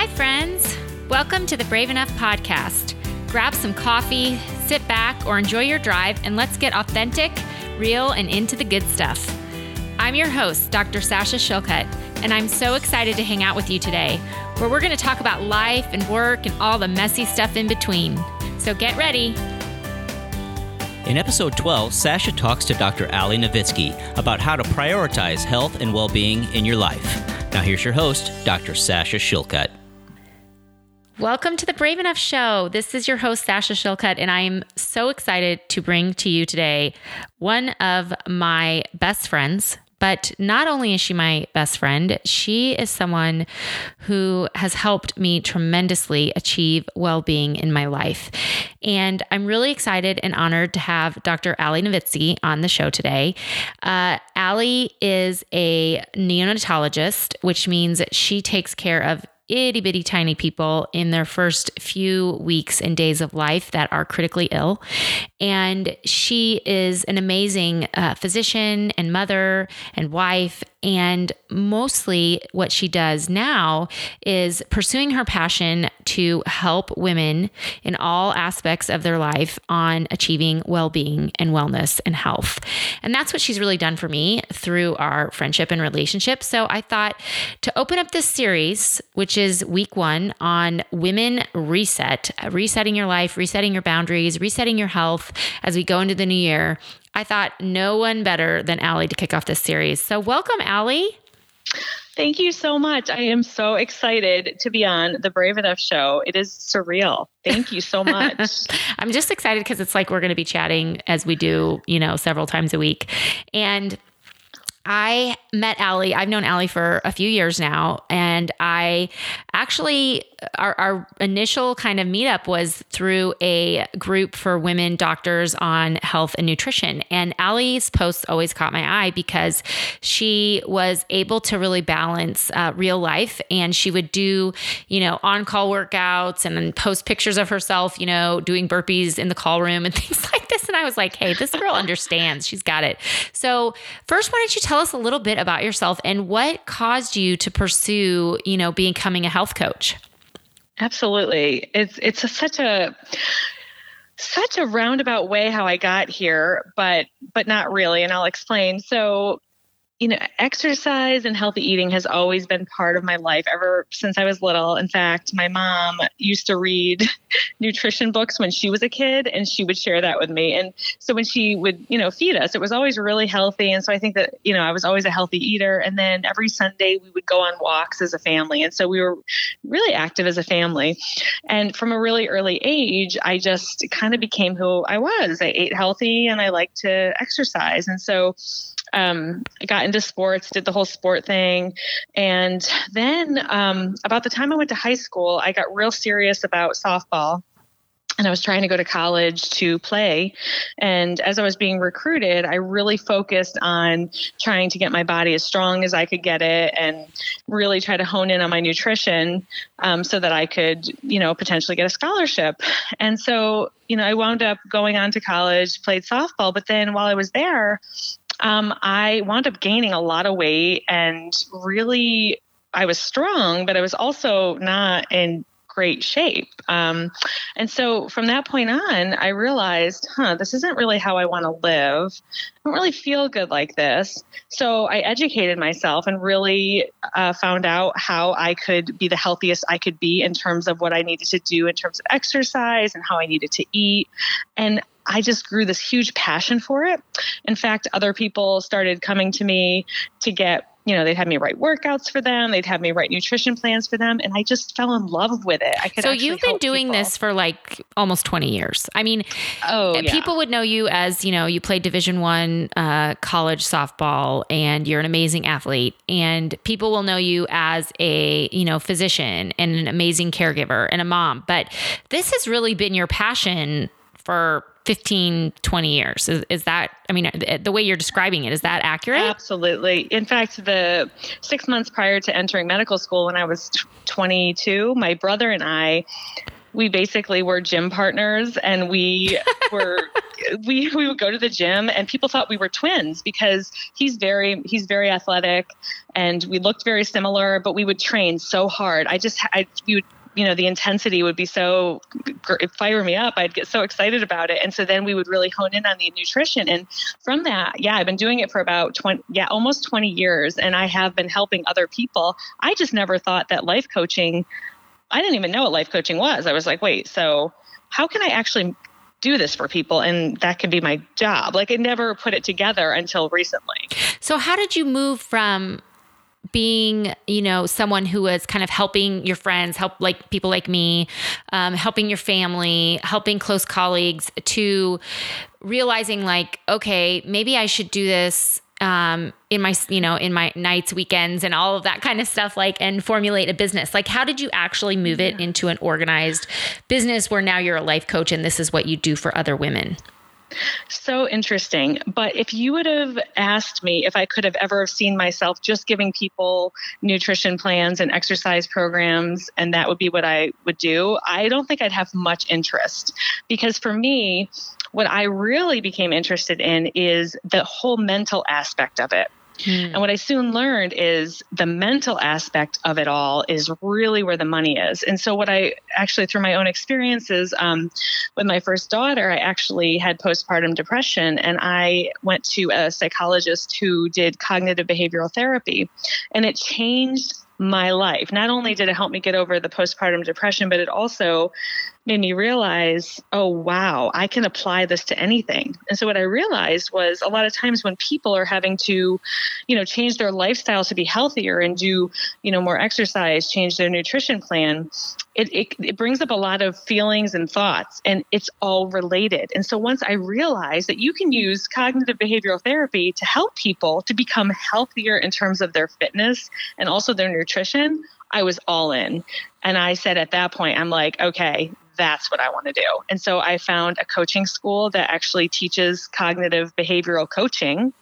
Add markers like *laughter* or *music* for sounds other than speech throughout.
Hi, friends. Welcome to the Brave Enough podcast. Grab some coffee, sit back, or enjoy your drive, and let's get authentic, real, and into the good stuff. I'm your host, Dr. Sasha Shillcutt, and I'm so excited to hang out with you today, where we're going to talk about life and work and all the messy stuff in between. So get ready. In episode 12, Sasha talks to Dr. Ali Novitsky about how to prioritize health and well being in your life. Now, here's your host, Dr. Sasha Shillcutt. Welcome to the Brave Enough Show. This is your host, Sasha Shillcutt, and I am so excited to bring to you today one of my best friends, but not only is she my best friend, she is someone who has helped me tremendously achieve well being in my life. And I'm really excited and honored to have Dr. Ali Novitsky on the show today. Uh, Ali is a neonatologist, which means she takes care of itty bitty tiny people in their first few weeks and days of life that are critically ill. And she is an amazing uh, physician and mother and wife and mostly what she does now is pursuing her passion to help women in all aspects of their life on achieving well being and wellness and health. And that's what she's really done for me through our friendship and relationship. So I thought to open up this series, which is week one on women reset, resetting your life, resetting your boundaries, resetting your health as we go into the new year, I thought no one better than Ali to kick off this series. So, welcome, Ali. Thank you so much. I am so excited to be on the Brave Enough show. It is surreal. Thank you so much. *laughs* I'm just excited because it's like we're going to be chatting as we do, you know, several times a week. And I met Ali. I've known Ali for a few years now. And I actually, our, our, initial kind of meetup was through a group for women doctors on health and nutrition. And Ali's posts always caught my eye because she was able to really balance uh, real life. And she would do, you know, on call workouts and then post pictures of herself, you know, doing burpees in the call room and *laughs* things like this. And I was like, hey, this girl understands. She's got it. So, first, why don't you tell us a little bit about yourself and what caused you to pursue, you know, becoming a health coach? Absolutely. It's it's a, such a such a roundabout way how I got here, but but not really, and I'll explain. So you know, exercise and healthy eating has always been part of my life ever since I was little. In fact, my mom used to read *laughs* nutrition books when she was a kid and she would share that with me. And so when she would, you know, feed us, it was always really healthy. And so I think that, you know, I was always a healthy eater. And then every Sunday we would go on walks as a family. And so we were really active as a family. And from a really early age, I just kind of became who I was. I ate healthy and I liked to exercise. And so um, I got into sports, did the whole sport thing. And then um, about the time I went to high school, I got real serious about softball and I was trying to go to college to play. And as I was being recruited, I really focused on trying to get my body as strong as I could get it and really try to hone in on my nutrition um, so that I could, you know, potentially get a scholarship. And so, you know, I wound up going on to college, played softball, but then while I was there, um, I wound up gaining a lot of weight and really I was strong, but I was also not in great shape. Um, and so from that point on, I realized, huh, this isn't really how I want to live. I don't really feel good like this. So I educated myself and really uh, found out how I could be the healthiest I could be in terms of what I needed to do in terms of exercise and how I needed to eat. And I just grew this huge passion for it. In fact, other people started coming to me to get you know, they'd have me write workouts for them. They'd have me write nutrition plans for them. And I just fell in love with it. I could So you've been doing people. this for like almost 20 years. I mean, oh, yeah. people would know you as, you know, you played division one uh, college softball and you're an amazing athlete. And people will know you as a, you know, physician and an amazing caregiver and a mom. But this has really been your passion for 15 20 years. Is, is, that i mean uh, the way you're describing it is that accurate? Absolutely. In fact the six months prior to entering medical school when i was 22 my brother and i we basically were gym partners and we *laughs* were we we would go to the gym and people thought we were twins because he's very he's very athletic and we looked very similar but we would train so hard. I just i we would you know the intensity would be so fire me up i'd get so excited about it and so then we would really hone in on the nutrition and from that yeah i've been doing it for about 20 yeah almost 20 years and i have been helping other people i just never thought that life coaching I didn't even know what life coaching was. I was like, wait, so how can I actually do this for people and that could be my job? Like I never put it together until recently. So how did you move from being you know someone who was kind of helping your friends help like people like me um, helping your family helping close colleagues to realizing like okay maybe i should do this um, in my you know in my nights weekends and all of that kind of stuff like and formulate a business. Like how did you actually move it into an organized business where now you're a life coach and this is what you do for other women so interesting. But if you would have asked me if I could have ever seen myself just giving people nutrition plans and exercise programs, and that would be what I would do, I don't think I'd have much interest. Because for me, what I really became interested in is the whole mental aspect of it. Mm. And what I soon learned is the mental aspect of it all is really where the money is. And so, what I actually, through my own experiences um, with my first daughter, I actually had postpartum depression, and I went to a psychologist who did cognitive behavioral therapy, and it changed my life. Not only did it help me get over the postpartum depression, but it also made me realize, oh, wow, I can apply this to anything. And so what I realized was a lot of times when people are having to, you know, change their lifestyle to be healthier and do, you know, more exercise, change their nutrition plan, it, it, it brings up a lot of feelings and thoughts and it's all related. And so once I realized that you can use cognitive behavioral therapy to help people to become healthier in terms of their fitness and also their nutrition, I was all in. And I said at that point, I'm like, okay, that's what I want to do. And so I found a coaching school that actually teaches cognitive behavioral coaching.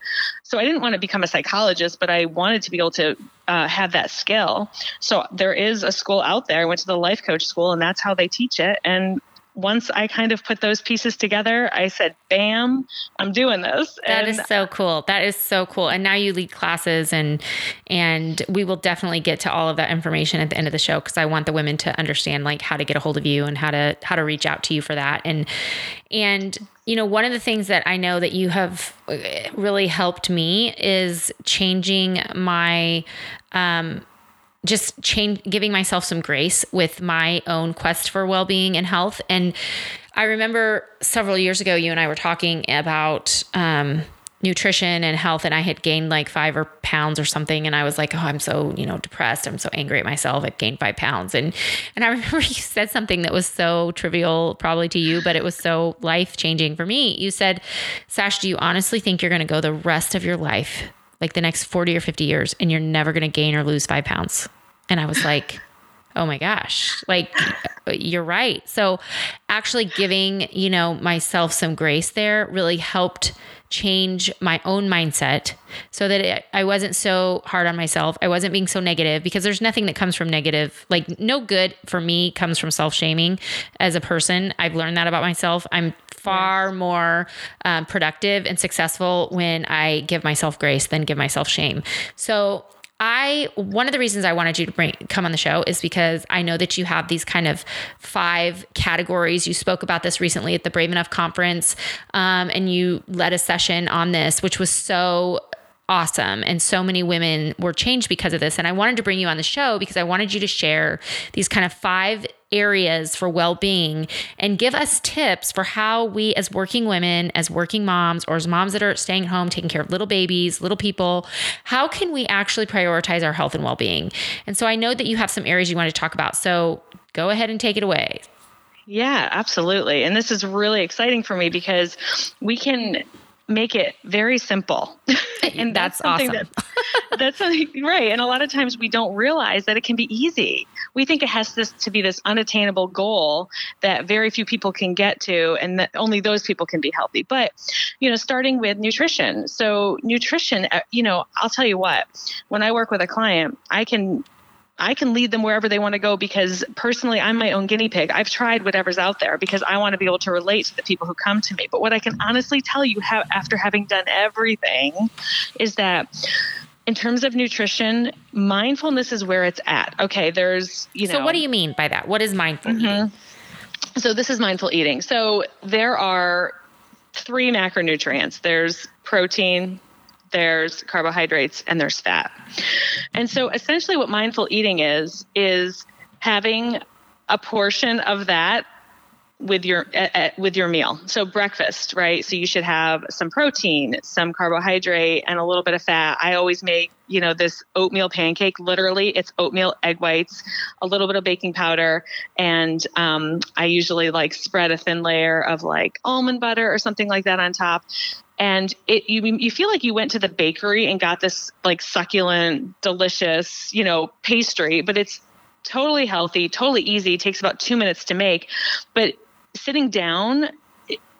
So I didn't want to become a psychologist, but I wanted to be able to uh, have that skill. So there is a school out there. I went to the life coach school, and that's how they teach it. And once I kind of put those pieces together, I said, bam, I'm doing this. That and is so cool. That is so cool. And now you lead classes and and we will definitely get to all of that information at the end of the show because I want the women to understand like how to get a hold of you and how to how to reach out to you for that. And and you know, one of the things that I know that you have uh, really helped me is changing my um just change giving myself some grace with my own quest for well-being and health. And i remember several years ago you and i were talking about um, nutrition and health and i had gained like five or pounds or something and i was like oh i'm so you know depressed. I'm so angry at myself. I've gained five pounds. And and i *laughs* remember you said something that was so trivial probably to you but it was so life changing for me. You said sash do you honestly think you're going to go the rest of your life like the next 40 or 50 years and you're never going to gain or lose five pounds. And I was like, oh my gosh, like you're right. So actually giving, you know, myself some grace there really helped change my own mindset so that it, I wasn't so hard on myself. I wasn't being so negative because there's nothing that comes from negative. Like, no good for me comes from self shaming as a person. I've learned that about myself. I'm far more um, productive and successful when I give myself grace than give myself shame. So, I one of the reasons I wanted you to bring come on the show is because I know that you have these kind of five categories. You spoke about this recently at the Brave Enough conference, um, and you led a session on this, which was so awesome. And so many women were changed because of this. And I wanted to bring you on the show because I wanted you to share these kind of five areas for well being and give us tips for how we, as working women, as working moms, or as moms that are staying at home, taking care of little babies, little people, how can we actually prioritize our health and well being? And so I know that you have some areas you want to talk about. So go ahead and take it away. Yeah, absolutely. And this is really exciting for me because we can make it very simple. *laughs* and that's, that's awesome. That, that's something right. And a lot of times we don't realize that it can be easy. We think it has this to be this unattainable goal that very few people can get to and that only those people can be healthy. But, you know, starting with nutrition. So nutrition, uh, you know, I'll tell you what, when I work with a client, I can I can lead them wherever they want to go because personally, I'm my own guinea pig. I've tried whatever's out there because I want to be able to relate to the people who come to me. But what I can honestly tell you after having done everything is that in terms of nutrition, mindfulness is where it's at. Okay, there's, you know. So, what do you mean by that? What is mindful Mm-hmm. eating? So, this is mindful eating. So, there are three macronutrients there's protein, there's carbohydrates, and there's fat. And so, essentially, what mindful eating is, is having a portion of that with your uh, with your meal. So breakfast, right? So you should have some protein, some carbohydrate, and a little bit of fat. I always make you know this oatmeal pancake. Literally, it's oatmeal, egg whites, a little bit of baking powder, and um, I usually like spread a thin layer of like almond butter or something like that on top. And it you you feel like you went to the bakery and got this like succulent, delicious, you know, pastry, but it's totally healthy, totally easy. It takes about two minutes to make, but sitting down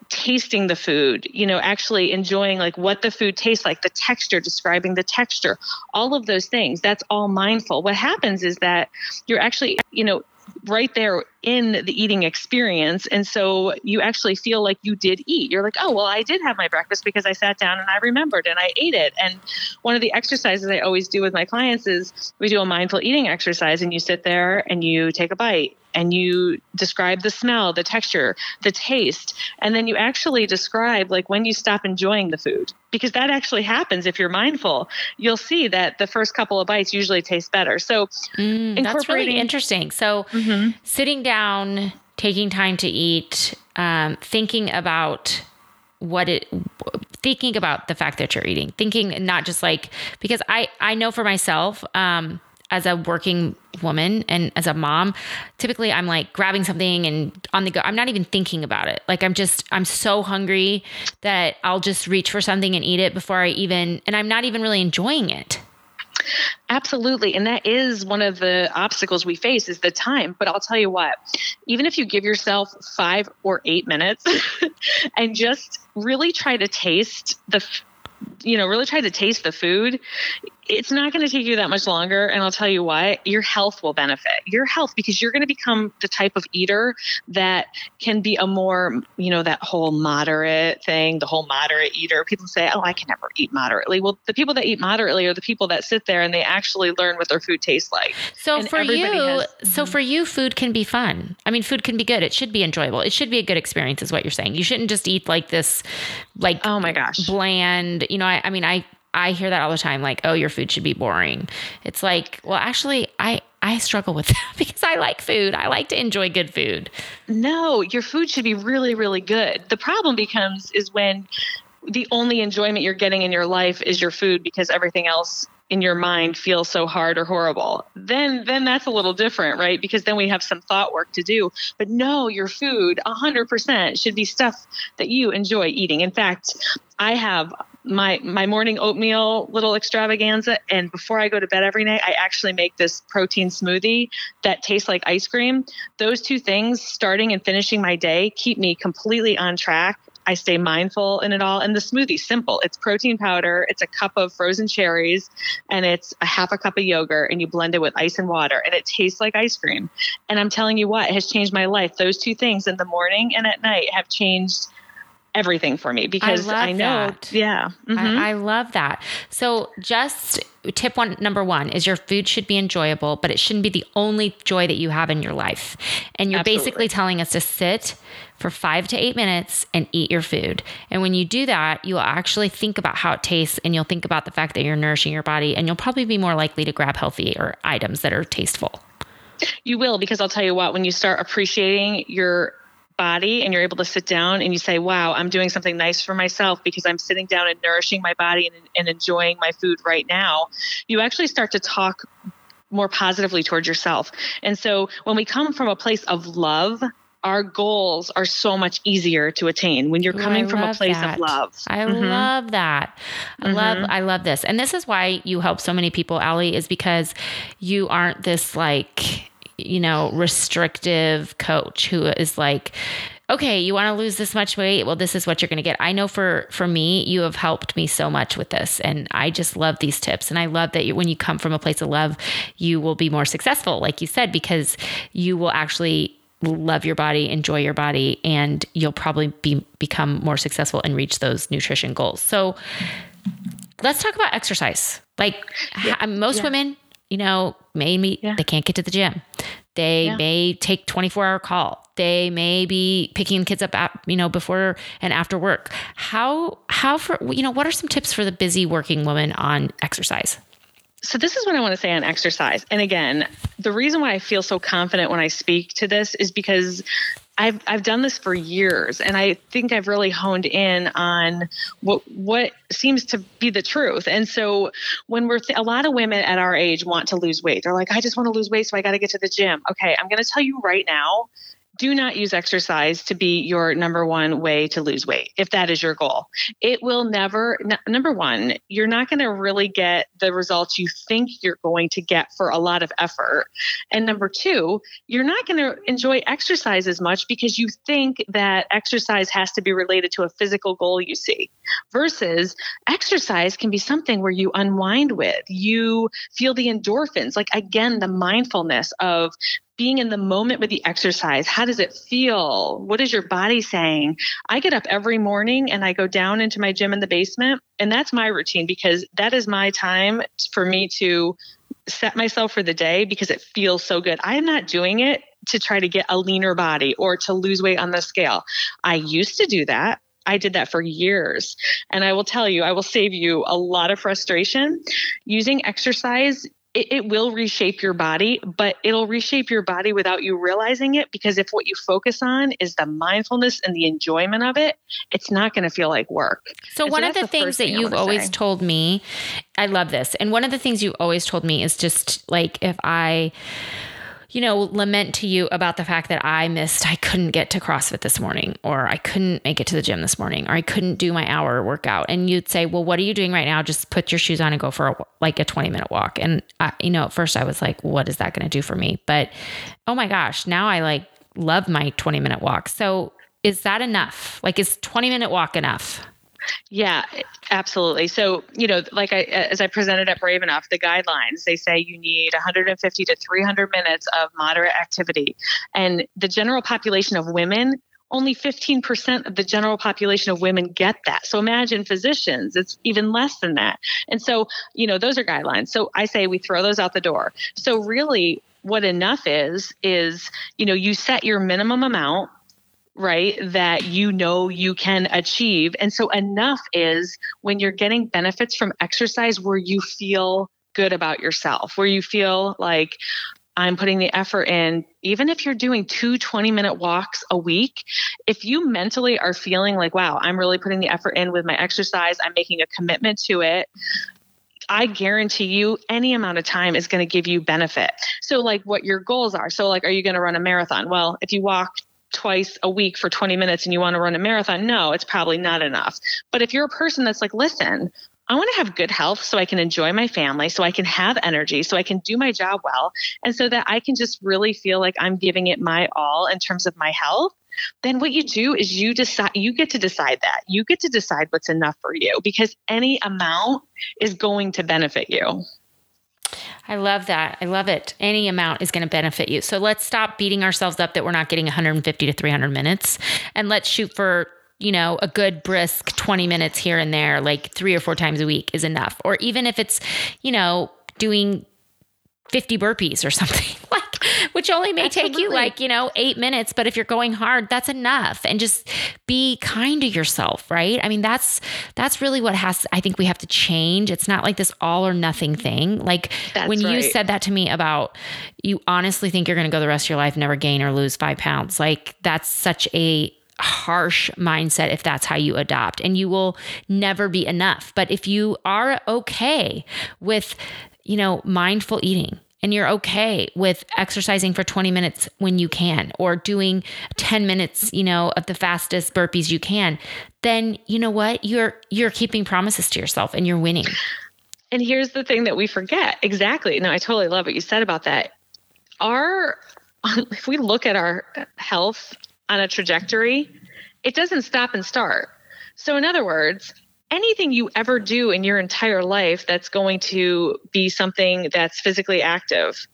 tasting the food you know actually enjoying like what the food tastes like the texture describing the texture all of those things that's all mindful what happens is that you're actually you know right there in the eating experience. And so you actually feel like you did eat. You're like oh well i did have my breakfast because i sat down and i remembered and i ate it. And one of the exercises i always do with my clients is we do a mindful eating exercise and you sit there and you take a bite and you describe the smell, the texture, the taste, and then you actually describe like when you stop enjoying the food. Because that actually happens if you're mindful. You'll see that the first couple of bites usually taste better. So Mm, that's really interesting. So, Mhm. sitting down, taking time to eat, um, thinking about what it thinking about the fact that you're eating thinking not just like because i i know for myself um as a working woman and as a mom typically i'm like grabbing something and on the go i'm not even thinking about it like i'm just i'm so hungry that i'll just reach for something and eat it before i even and i'm not even really enjoying it Absolutely. And that is one of the obstacles we face is the time. But I'll tell you what, even if you give yourself five or eight minutes *laughs* and just really try to taste the, you know, really try to taste the food, it's not going to take you that much longer. And I'll tell you why your health will benefit. Your health, because you're going to become the type of eater that can be a more, you know, that whole moderate thing, the whole moderate eater. People say, oh, I can never eat moderately. Well, the people that eat moderately are the people that sit there and they actually learn what their food tastes like. So And for you, has- mm-hmm. so for you, food can be fun. I mean, food can be good. It should be enjoyable. It should be a good experience, is what you're saying. You shouldn't just eat like this, like Oh my gosh. bland. You know, I, I mean, I I hear that all the time. Like, oh, your food should be boring. It's like, well, actually, I I struggle with *laughs* that because I like food. I like to enjoy good food. No, your food should be really, really good. The problem becomes is when the only enjoyment you're getting in your life is your food because everything else in your mind feels so hard or horrible. Then then that's a little different, right? Because then we have some thought work to do. But no, your food 100% should be stuff that you enjoy eating. In fact, I have my my morning oatmeal little extravaganza and before I go to bed every night I actually make this protein smoothie that tastes like ice cream. Those two things starting and finishing my day keep me completely on track. I stay mindful in it all and the smoothie's simple. It's protein powder, it's a cup of frozen cherries and it's a half a cup of yogurt and you blend it with ice and water and it tastes like ice cream. And I'm telling you what, it has changed my life. Those two things in the morning and at night have changed everything for me because love I, know that. yeah. Mhm. I, I love that. So, just tip one, number one is your food should be enjoyable, but it shouldn't be the only joy that you have in your life. And you're Absolutely. basically telling us to sit for five to eight minutes and eat your food. And when you do that, you'll actually think about how it tastes and you'll think about the fact that you're nourishing your body, and you'll probably be more likely to grab healthy or items that are tasteful. You will, because I'll tell you what, when you start appreciating your body and you're able to sit down and you say, wow, I'm doing something nice for myself because I'm sitting down and nourishing my body and, and enjoying my food right now, you actually start to talk more positively towards yourself. And so when we come from a place of love, our goals are so much easier to attain when you're coming I from a place that. of love. I Mhm. love that. I love I love this. And this is why you help so many people, Ali, is because you aren't this like, you know, restrictive coach who is like okay, you want to lose this much weight? Well, this is what you're going to get. I know for for me, you have helped me so much with this and I just love these tips and I love that you, when you come from a place of love, you will be more successful like you said because you will actually love your body, enjoy your body and you'll probably be become more successful and reach those nutrition goals. So, let's talk about exercise. Like yeah. most yeah. women, you know, maybe yeah. they can't get to the gym. They may take 24 hour call. They may be picking kids up at, you know, before and after work. How, how for, you know, what are some tips for the busy working woman on exercise? So, this is what I want to say on exercise. And again, the reason why I feel so confident when I speak to this is because I've I've done this for years, and I think I've really honed in on what what seems to be the truth. And so, when we're th- a lot of women at our age want to lose weight, they're like, "I just want to lose weight, so I got to get to the gym." Okay, I'm going to tell you right now do not use exercise to be your number one way to lose weight if that is your goal. It will never, n- number one, you're not going to really get the results you think you're going to get for a lot of effort. And number two, you're not going to enjoy exercise as much because you think that exercise has to be related to a physical goal you see, versus exercise can be something where you unwind with, you feel the endorphins, like again, the mindfulness of being in the moment with the exercise. How does it feel? What is your body saying? I get up every morning and I go down into my gym in the basement, and that's my routine because that is my time for me to set myself for the day because it feels so good. I'm not doing it to try to get a leaner body or to lose weight on the scale. I used to do that. I did that for years. And I will tell you, I will save you a lot of frustration. Using exercise it, it, will reshape your body, but it'll reshape your body without you realizing it because if what you focus on is the mindfulness and the enjoyment of it, it's not going to feel like work. So, and one so of the, the things that thing you've always say. told me, I love this. And one of the things you've always told me is just like if I, you know, lament to you about the fact that I missed, I couldn't get to CrossFit this morning, or I couldn't make it to the gym this morning, or I couldn't do my hour workout. And you'd say, Well, what are you doing right now? Just put your shoes on and go for a, like a 20 minute walk. And, I, you know, at first I was like, What is that going to do for me? But oh my gosh, now I like love my 20 minute walk. So is that enough? Like, is 20 minute walk enough? Yeah, absolutely. So, you know, like I, as I presented at Brave Enough, the guidelines, they say you need 150 to 300 minutes of moderate activity. And the general population of women, only 15% of the general population of women get that. So imagine physicians, it's even less than that. And so, you know, those are guidelines. So I say we throw those out the door. So really, what enough is, is, you know, you set your minimum amount right, that you know you can achieve. And so enough is when you're getting benefits from exercise where you feel good about yourself, where you feel like, I'm putting the effort in, even if you're doing two 20 minute walks a week, if you mentally are feeling like, wow, I'm really putting the effort in with my exercise, I'm making a commitment to it, I guarantee you any amount of time is going to give you benefit. So, like what your goals are. So, like, are you going to run a marathon? Well, if you walk twice a week for 20 minutes and you want to run a marathon, no, it's probably not enough. But if you're a person that's like, listen, I want to have good health so I can enjoy my family, so I can have energy, so I can do my job well, and so that I can just really feel like I'm giving it my all in terms of my health. Then what you do is you decide you get to decide that. You get to decide what's enough for you because any amount is going to benefit you. I love that. I love it. Any amount is going to benefit you. So let's stop beating ourselves up that we're not getting 150 to 300 minutes and let's shoot for, you know, a good brisk 20 minutes here and there, like three or four times a week is enough. Or even if it's, you know, doing 50 burpees or *laughs* something like *laughs* which only may Absolutely. take you like, you know, eight minutes. But if you're going hard, that's enough. And just be kind to yourself, right? I mean, that's that's really what has I think we have to change. It's not like this all or nothing thing. Like that's when right. you said that to me about you honestly think you're gonna go the rest of your life, never gain or lose five pounds. Like that's such a harsh mindset if that's how you adopt and you will never be enough but if you are okay with you know mindful eating and you're okay with exercising for 20 minutes when you can or doing 10 minutes, you know, of the fastest burpees you can, then you know what? You're you're keeping promises to yourself and you're winning. And here's the thing that we forget. Exactly. No, I totally love what you said about that. Our *laughs* if we look at our health on a trajectory, it doesn't stop and start. So, in other words, anything you ever do in your entire life that's going to be something that's physically active,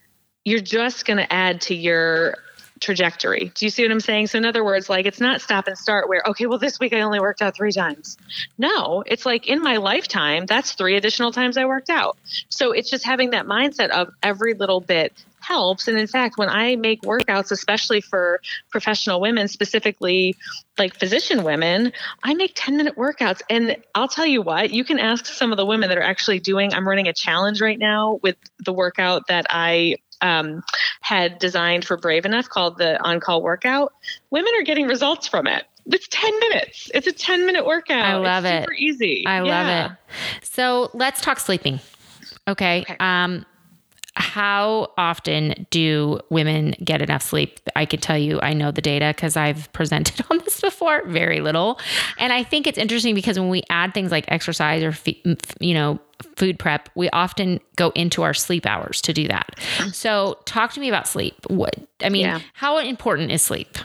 you're just going to add to your trajectory. Do you see what I'm saying? So, in other words, like it's not stop and start where, okay, well, this week I only worked out three times. No, it's like in my lifetime, that's three additional times I worked out. So, it's just having that mindset of every little bit helps. And in fact, when I make workouts, especially for professional women, specifically like physician women, I make 10 minute workouts. And I'll tell you what, you can ask some of the women that are actually doing, I'm running a challenge right now with the workout that I um, had designed for Brave Enough called the On Call Workout. Women are getting results from it. It's 10 minutes. It's a 10 minute workout. I love it's it. Super easy. I Yeah. love it. So let's talk sleeping. Okay. Okay. Um, how often do women get enough sleep? I can tell you, I know the data because I've *laughs* presented on this before. Very little, and I think it's interesting because when we add things like exercise or fe- m- f- you know food prep, we often go into our sleep hours to do that. So, talk to me about sleep. What I mean, Yeah. how important is sleep?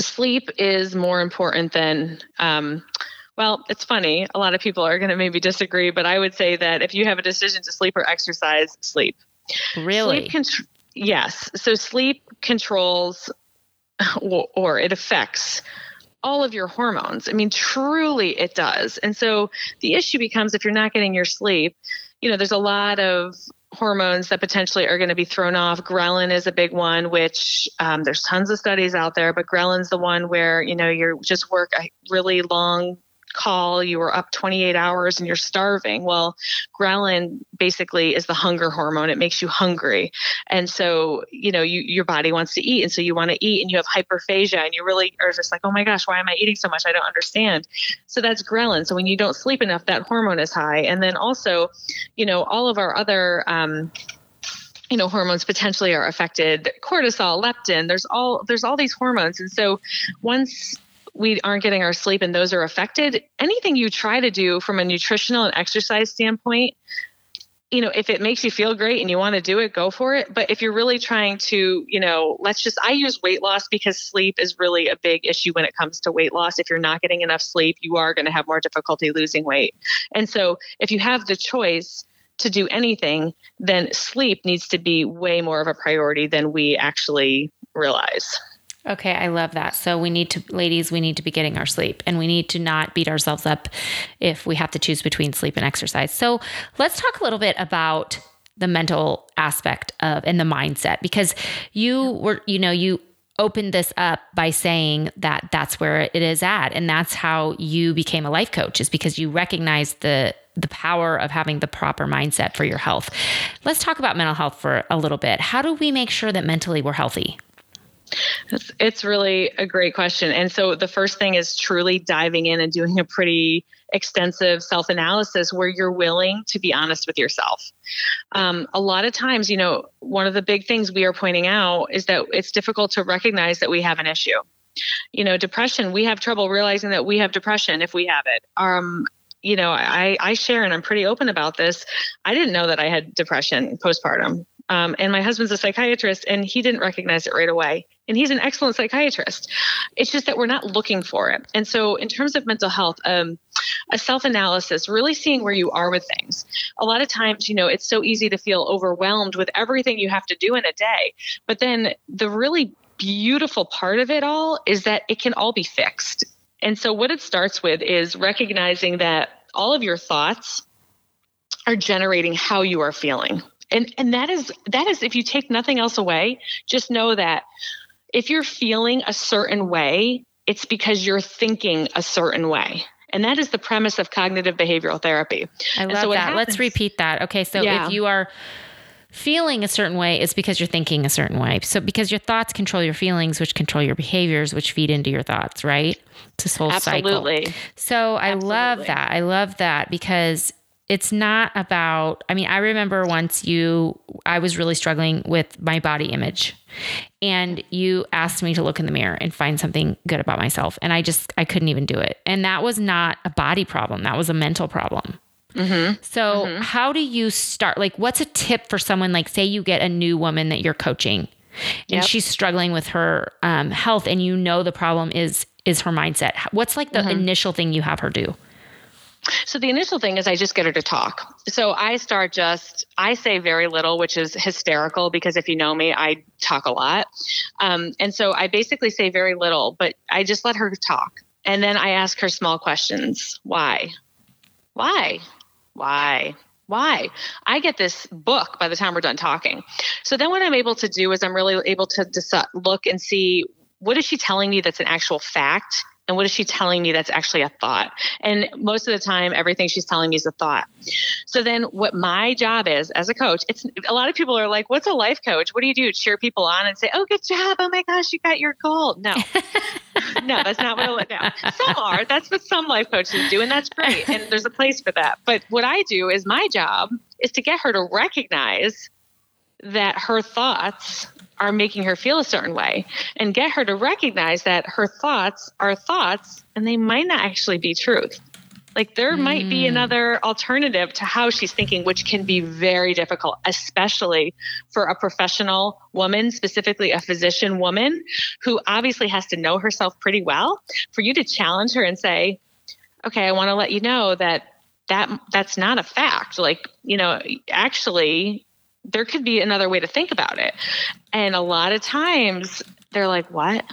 sleep is more important than um, well it's funny a lot of people are going to maybe disagree but i would say that if you have a decision to sleep or exercise sleep Really? sleep contr- yes so sleep controls or, or it affects all of your hormones i mean truly it does and so the issue becomes if you're not getting your sleep you know there's a lot of hormones that potentially are going to be thrown off. Ghrelin is a big one, which um, there's tons of studies out there, but ghrelin's the one where you know you just work a really long call, you were up 28 hours and you're starving. Well, ghrelin basically is the hunger hormone. It makes you hungry. And so, you know, you, your body wants to eat. And so you want to eat and you have hyperphagia and you really are just like, oh my gosh, why am I eating so much? I don't understand. So that's ghrelin. So when you don't sleep enough, that hormone is high. And then also, you know, all of our other, um, you know hormones potentially are affected cortisol leptin there's all there's all these hormones and so once we aren't getting our sleep and those are affected anything you try to do from a nutritional and exercise standpoint you know if it makes you feel great and you want to do it go for it. But if you're really trying to you know let's just i use weight loss because sleep is really a big issue when it comes to weight loss. If you're not getting enough sleep you are going to have more difficulty losing weight. And so if you have the choice to do anything then sleep needs to be way more of a priority than we actually realize Okay, I love that. So we need to, ladies, we need to be getting our sleep and we need to not beat ourselves up if we have to choose between sleep and exercise. So let's talk a little bit about the mental aspect of and the mindset because you were, you know, you opened this up by saying that that's where it is at and that's how you became a life coach is because you recognized the the power of having the proper mindset for your health. Let's talk about mental health for a little bit. How do we make sure that mentally we're healthy? It's, it's really a great question. And so the first thing is truly diving in and doing a pretty extensive self analysis where you're willing to be honest with yourself. Um, a lot of times, you know, one of the big things we are pointing out is that it's difficult to recognize that we have an issue. You know, depression, we have trouble realizing that we have depression if we have it. Um, you know, I, I share and I'm pretty open about this. I didn't know that I had depression postpartum. Um, and my husband's a psychiatrist and he didn't recognize it right away. And he's an excellent psychiatrist. It's just that we're not looking for it. And so, in terms of mental health, um, a self analysis, really seeing where you are with things. A lot of times, you know, it's so easy to feel overwhelmed with everything you have to do in a day. But then the really beautiful part of it all is that it can all be fixed. And so, what it starts with is recognizing that all of your thoughts are generating how you are feeling. And, and that is that is if you take nothing else away, just know that if you're feeling a certain way, it's because you're thinking a certain way. And that is the premise of cognitive behavioral therapy. I love so that. Let's repeat that. Okay, so Yeah. if you are feeling a certain way, it's because you're thinking a certain way. So because your thoughts control your feelings, which control your behaviors, which feed into your thoughts, right? It's this whole cycle. Absolutely. So I love that. I love that because it's not about I mean, I remember once you I was really struggling with my body image and you asked me to look in the mirror and find something good about myself and I just I couldn't even do it. And that was not a body problem. That was a mental problem. So, how do you start? Like, what's a tip for someone? Like, say you get a new woman that you're coaching, and Yep. she's struggling with her um, health and you know the problem is is her mindset what's like the Mm-hmm. initial thing you have her do So the initial thing is I just get her to talk. So I start just I say very little, which is hysterical because if you know me, I talk a lot. Um, and so I basically say very little, but I just let her talk. And then I ask her small questions. Why? Why? Why? Why? I get this book by the time we're done talking. So then what I'm able to do is I'm really able to deci- look and see what is she telling me that's an actual fact and what is she telling me that's actually a thought? And most of the time everything she's telling me is a thought. So then what my job is as a coach it's a lot of people are like what's a life coach? What do you do? Cheer people on and say oh good job. Oh my gosh you got your goal. No. *laughs* No that's not what I no. some are. That's what some life coaches do and that's great and there's a place for that. But what i do is my job is to get her to recognize that her thoughts are making her feel a certain way and get her to recognize that her thoughts are thoughts and they might not actually be truth. Like there might be hmm. another alternative to how she's thinking, which can be very difficult, especially for a professional woman, specifically a physician woman who obviously has to know herself pretty well. For you to challenge her and say, okay, I want to let you know that that that's not a fact. Like, you know, actually there could be another way to think about it. And a lot of times they're like, what?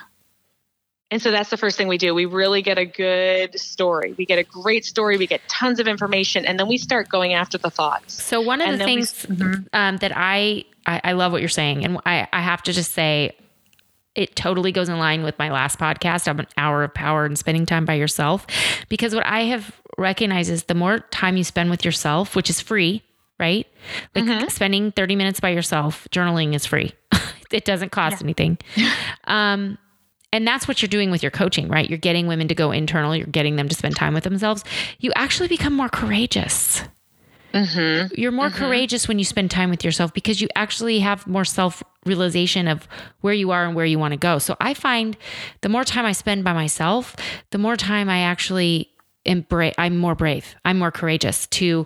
And so that's the first thing we do. We really get a good story. We get a great story. We get tons of information, and then we start going after the thoughts. so one of And the then we- things um, that I, I i love what you're saying and I, I have to just say it totally goes in line with my last podcast of an hour of power and spending time by yourself because what i have recognized is the more time you spend with yourself which is free right? Like mm-hmm. spending 30 minutes by yourself journaling is free. *laughs* It doesn't cost anything. *laughs* Um and that's what you're doing with your coaching right? You're getting women to go internal. You're getting them to spend time with themselves. You actually become more courageous. Mm-hmm. You're more mm-hmm. courageous when you spend time with yourself because you actually have more self realization of where you are and where you want to go. So I find the more time I spend by myself, the more time I actually embrace I'm more brave. I'm more courageous to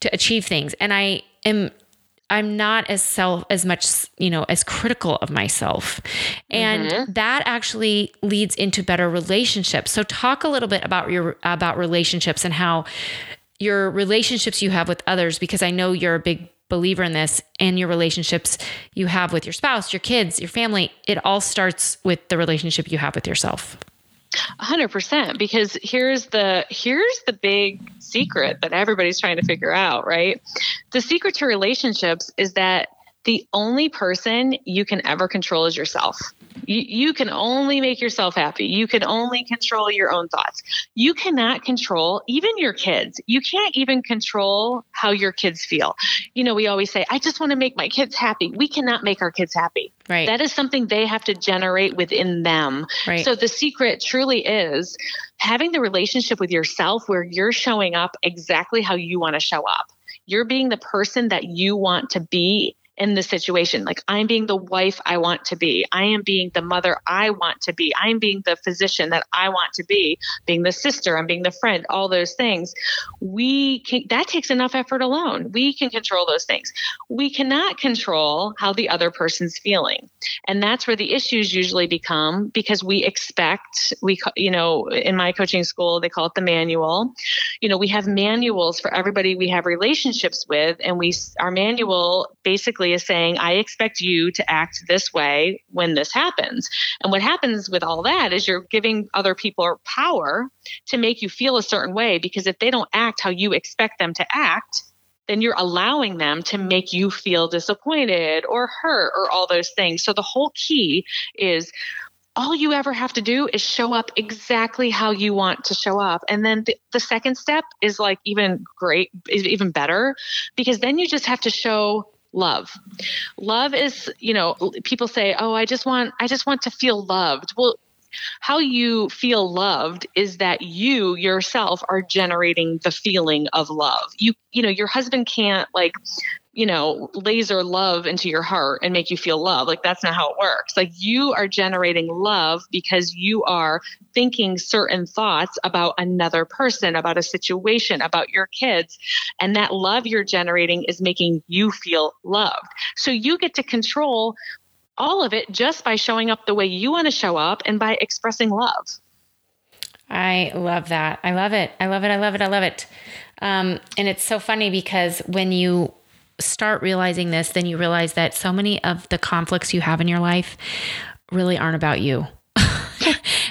to achieve things. And I am I'm not as self as much, you know, as critical of myself. And mm-hmm. that actually leads into better relationships. So talk a little bit about your about relationships and how your relationships you have with others because I know you're a big believer in this and your relationships you have with your spouse, your kids, your family, it all starts with the relationship you have with yourself. A hundred percent. Because here's the here's the big secret that everybody's trying to figure out, right? The secret to relationships is that the only person you can ever control is yourself. You, you can only make yourself happy. You can only control your own thoughts. You cannot control even your kids. You can't even control how your kids feel. You know, we always say, I just want to make my kids happy. We cannot make our kids happy. Right. That is something they have to generate within them. Right. So the secret truly is having the relationship with yourself where you're showing up exactly how you want to show up. You're being the person that you want to be in the situation. Like I'm being the wife I want to be. I am being the mother I want to be. I'm being the physician that I want to be, being the sister, I'm being the friend, all those things. We can that takes enough effort alone. We can control those things. We cannot control how the other person's feeling. And that's where the issues usually become because we expect we you know in my coaching school they call it the manual. You know, we have manuals for everybody we have relationships with and we our manual basically is saying I expect you to act this way when this happens. And what happens with all that is you're giving other people power to make you feel a certain way because if they don't act how you expect them to act, then you're allowing them to make you feel disappointed or hurt or all those things. So the whole key is all you ever have to do is show up exactly how you want to show up. And then the, the second step is like even great, is even better because then you just have to show love. Love is, you know, people say, "Oh, I just want I just want to feel loved." Well, how you feel loved is that you yourself are generating the feeling of love. You you know, your husband can't like you know, laser love into your heart and make you feel love. Like that's not how it works. Like you are generating love because you are thinking certain thoughts about another person, about a situation, about your kids. And that love you're generating is making you feel loved. So you get to control all of it just by showing up the way you want to show up and by expressing love. I love that. I love it. I love it. I love it. I love it. Um, and it's so funny because when you start realizing this, then you realize that so many of the conflicts you have in your life really aren't about you. *laughs*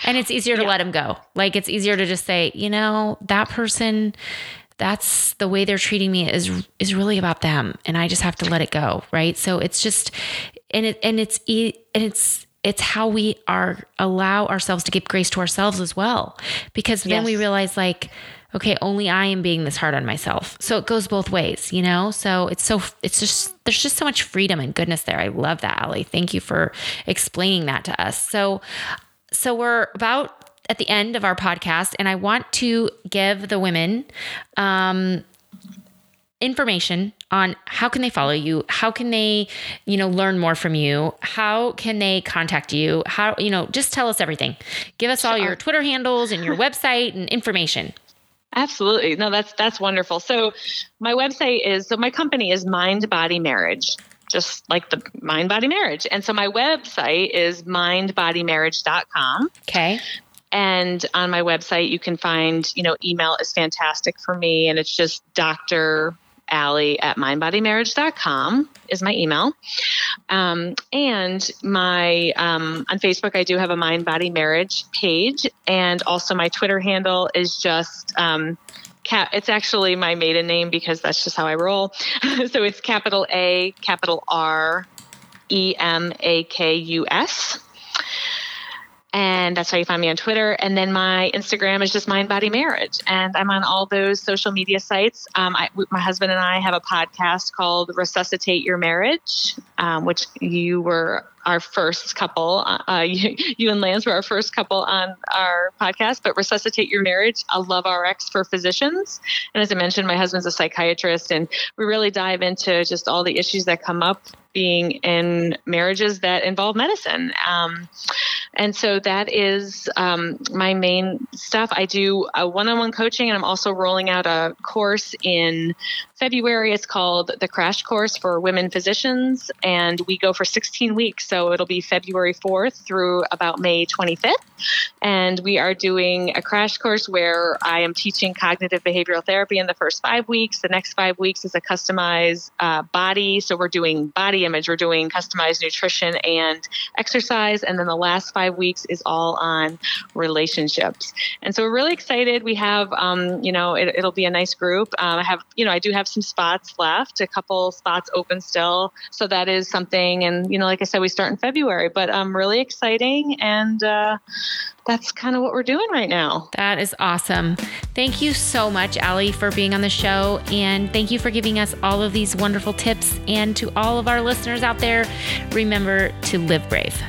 and it's easier to yeah. let them go. Like it's easier to just say, you know, that person that's the way they're treating me is is really about them and I just have to let it go, right? So it's just and it and it's and it's it's how we are allow ourselves to give grace to ourselves as well. Because then yes. we realize like okay only i am being this hard on myself. So it goes both ways you know? So it's so it's just there's just so much freedom and goodness there. I love that ali thank you for explaining that to us. So so we're about at the end of our podcast and i want to give the women um information on how can they follow you? How can they you know learn more from you? How can they contact you? How you know just tell us everything. Give us all your twitter handles and your *laughs* website and information. Absolutely. No that's that's wonderful. So my website is so my company is mind body marriage just like the mind body marriage. And so my website is mindbodymarriage.com okay. And on my website you can find you know email is fantastic for me. And it's just dr Ali at mindbodymarriage.com is my email. Um, and my um, on Facebook, I do have a Mind Body Marriage page, and also my Twitter handle is just. Um, Cap, it's actually my maiden name because that's just how I roll. *laughs* so it's capital A, capital R, E M A K U S and that's how you find me on Twitter. And then my Instagram is just Mind Body Marriage, and I'm on all those social media sites. Um, I, my husband and I have a podcast called Resuscitate Your Marriage, um, which you were our first couple. Uh, uh *laughs* you, you, and Lance were our first couple on our podcast, but Resuscitate Your Marriage, a Love RX for physicians. And as I mentioned, my husband's a psychiatrist, and we really dive into just all the issues that come up being in marriages that involve medicine. Um, and so that is um, my main stuff. I do a one on one coaching, and I'm also rolling out a course in February. is called the Crash Course for Women Physicians, and we go for 16 weeks. So it'll be February 4th through about May 25th. And we are doing a crash course where I am teaching cognitive behavioral therapy in the first five weeks. The next five weeks is a customized uh, body. So we're doing body image, we're doing customized nutrition and exercise. And then the last five weeks is all on relationships. And so we're really excited. We have, um, you know, it, will be a nice group. Um, I have, you know, I do have some spots left, a couple spots open still. So that is something. And, you know, like I said, we start in February, but um, really exciting. And uh, that's kind of what we're doing right now. That is awesome. Thank you so much, Ali, for being on the show. And thank you for giving us all of these wonderful tips. And to all of our listeners out there, remember to live brave.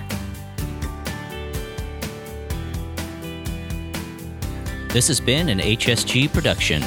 This has been an HSG production.